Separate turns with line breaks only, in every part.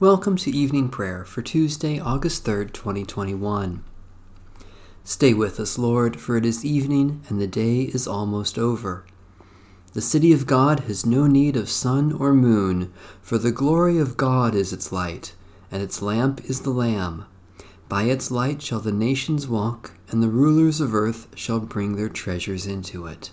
Welcome to evening prayer for Tuesday, August 3rd, 2021. Stay with us, Lord, for it is evening and the day is almost over. The city of God has no need of sun or moon, for the glory of God is its light, and its lamp is the Lamb. By its light shall the nations walk, and the rulers of earth shall bring their treasures into it.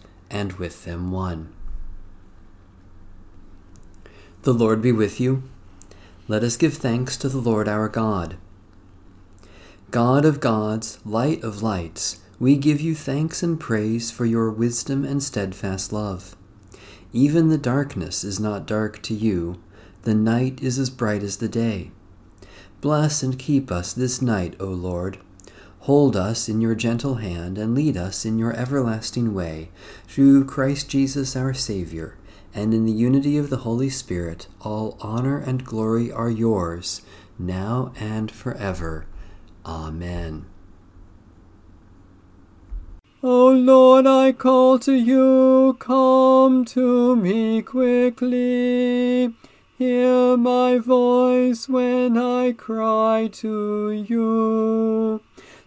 and with them one. The Lord be with you. Let us give thanks to the Lord our God. God of gods, light of lights, we give you thanks and praise for your wisdom and steadfast love. Even the darkness is not dark to you, the night is as bright as the day. Bless and keep us this night, O Lord Hold us in your gentle hand and lead us in your everlasting way, through Christ Jesus our Saviour, and in the unity of the Holy Spirit, all honor and glory are yours, now and forever. Amen.
O Lord, I call to you, come to me quickly. Hear my voice when I cry to you.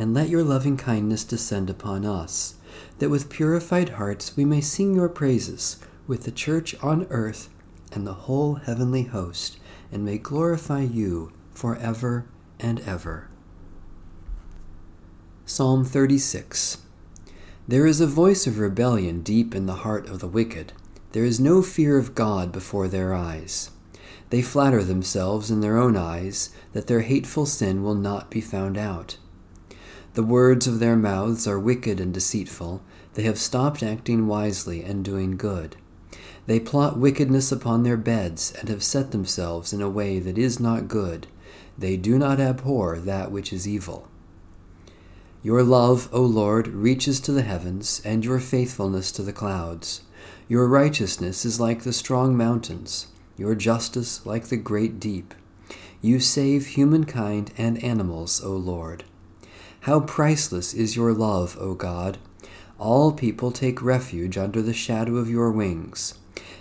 and let your loving kindness descend upon us, that with purified hearts we may sing your praises with the church on earth and the whole heavenly host, and may glorify you for ever and ever. Psalm 36 There is a voice of rebellion deep in the heart of the wicked. There is no fear of God before their eyes. They flatter themselves in their own eyes that their hateful sin will not be found out. The words of their mouths are wicked and deceitful. They have stopped acting wisely and doing good. They plot wickedness upon their beds and have set themselves in a way that is not good. They do not abhor that which is evil. Your love, O Lord, reaches to the heavens, and your faithfulness to the clouds. Your righteousness is like the strong mountains, your justice like the great deep. You save humankind and animals, O Lord. How priceless is your love, O God! All people take refuge under the shadow of your wings.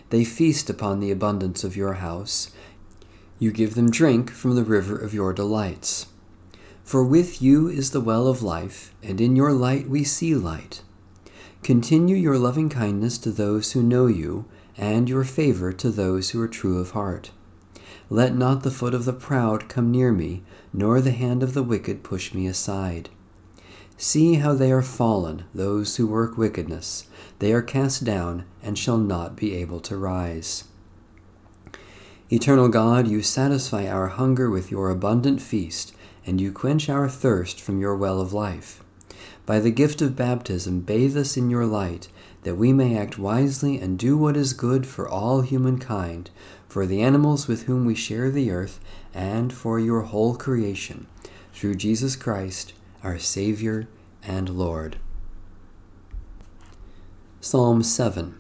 They feast upon the abundance of your house. You give them drink from the river of your delights. For with you is the well of life, and in your light we see light. Continue your loving kindness to those who know you, and your favor to those who are true of heart. Let not the foot of the proud come near me, nor the hand of the wicked push me aside. See how they are fallen, those who work wickedness. They are cast down, and shall not be able to rise. Eternal God, you satisfy our hunger with your abundant feast, and you quench our thirst from your well of life. By the gift of baptism, bathe us in your light, that we may act wisely and do what is good for all humankind, for the animals with whom we share the earth, and for your whole creation, through Jesus Christ, our Savior and Lord. Psalm 7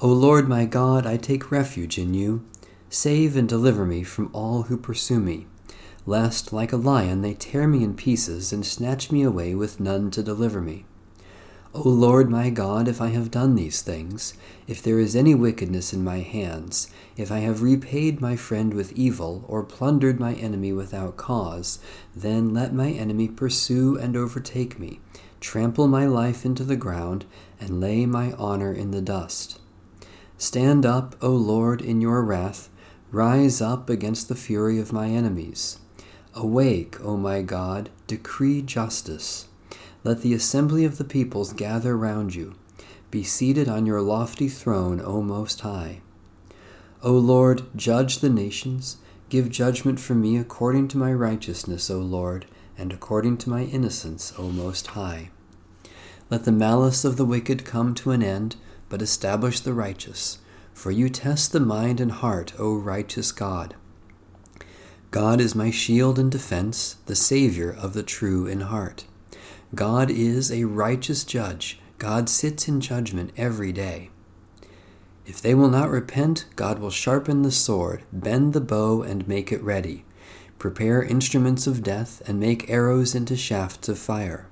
O Lord my God, I take refuge in you. Save and deliver me from all who pursue me, lest, like a lion, they tear me in pieces and snatch me away with none to deliver me. O Lord my God, if I have done these things, if there is any wickedness in my hands, if I have repaid my friend with evil, or plundered my enemy without cause, then let my enemy pursue and overtake me, trample my life into the ground, and lay my honor in the dust. Stand up, O Lord, in your wrath, rise up against the fury of my enemies. Awake, O my God, decree justice. Let the assembly of the peoples gather round you. Be seated on your lofty throne, O Most High. O Lord, judge the nations. Give judgment for me according to my righteousness, O Lord, and according to my innocence, O Most High. Let the malice of the wicked come to an end, but establish the righteous. For you test the mind and heart, O righteous God. God is my shield and defense, the Savior of the true in heart. God is a righteous judge. God sits in judgment every day. If they will not repent, God will sharpen the sword, bend the bow, and make it ready, prepare instruments of death, and make arrows into shafts of fire.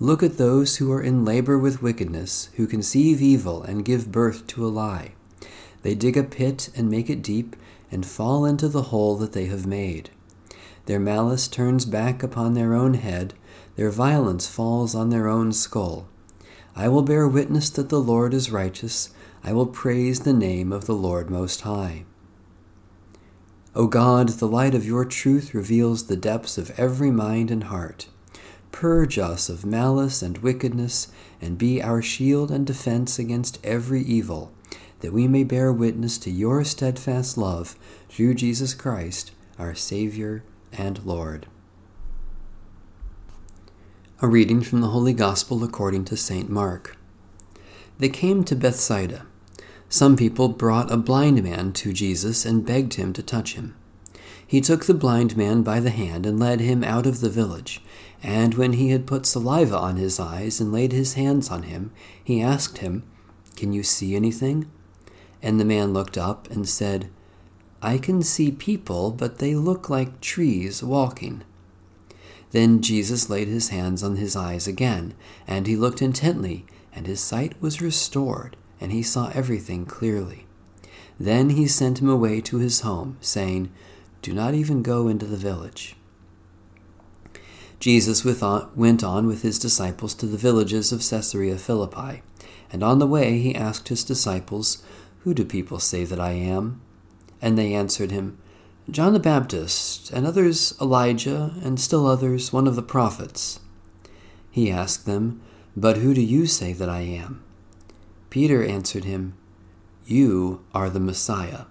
Look at those who are in labor with wickedness, who conceive evil and give birth to a lie. They dig a pit and make it deep, and fall into the hole that they have made. Their malice turns back upon their own head their violence falls on their own skull. I will bear witness that the Lord is righteous. I will praise the name of the Lord Most High. O God, the light of your truth reveals the depths of every mind and heart. Purge us of malice and wickedness, and be our shield and defense against every evil, that we may bear witness to your steadfast love through Jesus Christ, our Savior and Lord. A reading from the Holy Gospel according to St. Mark. They came to Bethsaida. Some people brought a blind man to Jesus and begged him to touch him. He took the blind man by the hand and led him out of the village. And when he had put saliva on his eyes and laid his hands on him, he asked him, Can you see anything? And the man looked up and said, I can see people, but they look like trees walking. Then Jesus laid his hands on his eyes again, and he looked intently, and his sight was restored, and he saw everything clearly. Then he sent him away to his home, saying, Do not even go into the village. Jesus went on with his disciples to the villages of Caesarea Philippi, and on the way he asked his disciples, Who do people say that I am? And they answered him, John the Baptist, and others Elijah, and still others one of the prophets. He asked them, But who do you say that I am? Peter answered him, You are the Messiah.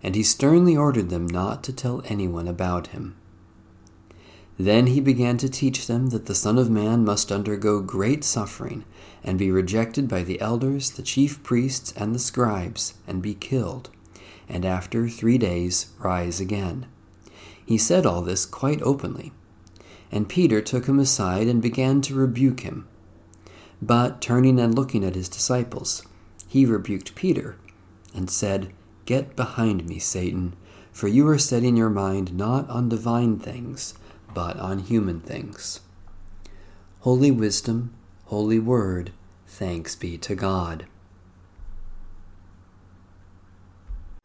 And he sternly ordered them not to tell anyone about him. Then he began to teach them that the Son of Man must undergo great suffering, and be rejected by the elders, the chief priests, and the scribes, and be killed and after three days rise again. He said all this quite openly. And Peter took him aside and began to rebuke him. But turning and looking at his disciples, he rebuked Peter and said, Get behind me, Satan, for you are setting your mind not on divine things, but on human things. Holy wisdom, holy word, thanks be to God.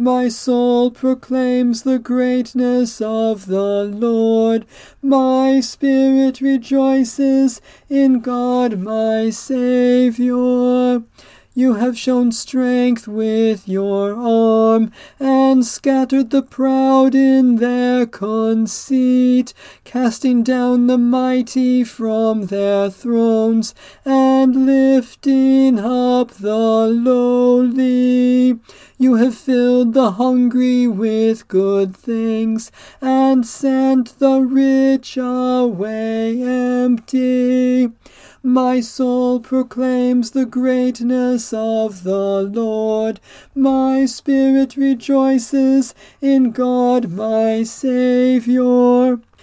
My soul proclaims the greatness of the Lord. My spirit rejoices in God my Saviour. You have shown strength with your arm, and scattered the proud in their conceit, casting down the mighty from their thrones, and lifting up the lowly. You have filled the hungry with good things, and sent the rich away empty. My soul proclaims the greatness of the Lord. My spirit rejoices in God my Saviour.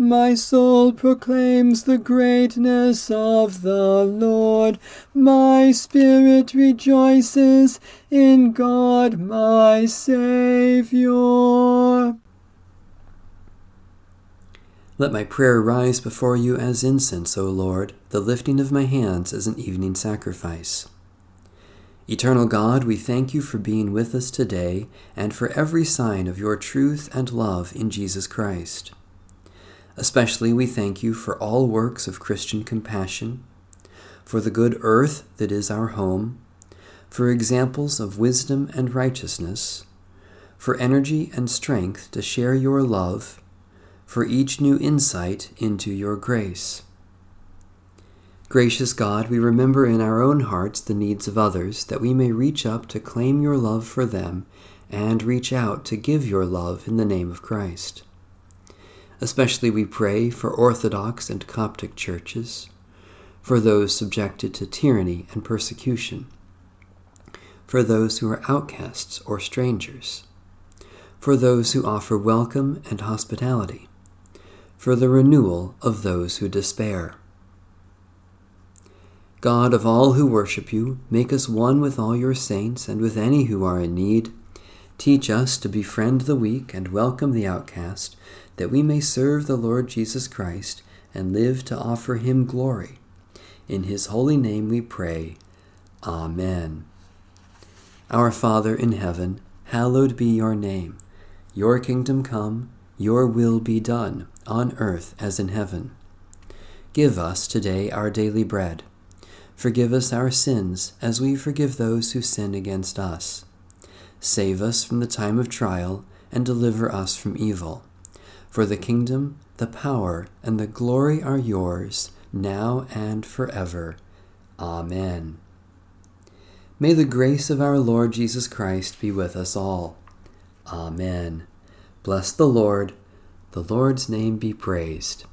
My soul proclaims the greatness of the Lord. My spirit rejoices in God my Saviour.
Let my prayer rise before you as incense, O Lord, the lifting of my hands as an evening sacrifice. Eternal God, we thank you for being with us today and for every sign of your truth and love in Jesus Christ. Especially we thank you for all works of Christian compassion, for the good earth that is our home, for examples of wisdom and righteousness, for energy and strength to share your love, for each new insight into your grace. Gracious God, we remember in our own hearts the needs of others, that we may reach up to claim your love for them and reach out to give your love in the name of Christ. Especially we pray for Orthodox and Coptic churches, for those subjected to tyranny and persecution, for those who are outcasts or strangers, for those who offer welcome and hospitality, for the renewal of those who despair. God of all who worship you, make us one with all your saints and with any who are in need. Teach us to befriend the weak and welcome the outcast that we may serve the Lord Jesus Christ and live to offer him glory. In his holy name we pray. Amen. Our Father in heaven, hallowed be your name. Your kingdom come, your will be done, on earth as in heaven. Give us today our daily bread. Forgive us our sins as we forgive those who sin against us. Save us from the time of trial and deliver us from evil. For the kingdom, the power, and the glory are yours, now and forever. Amen. May the grace of our Lord Jesus Christ be with us all. Amen. Bless the Lord. The Lord's name be praised.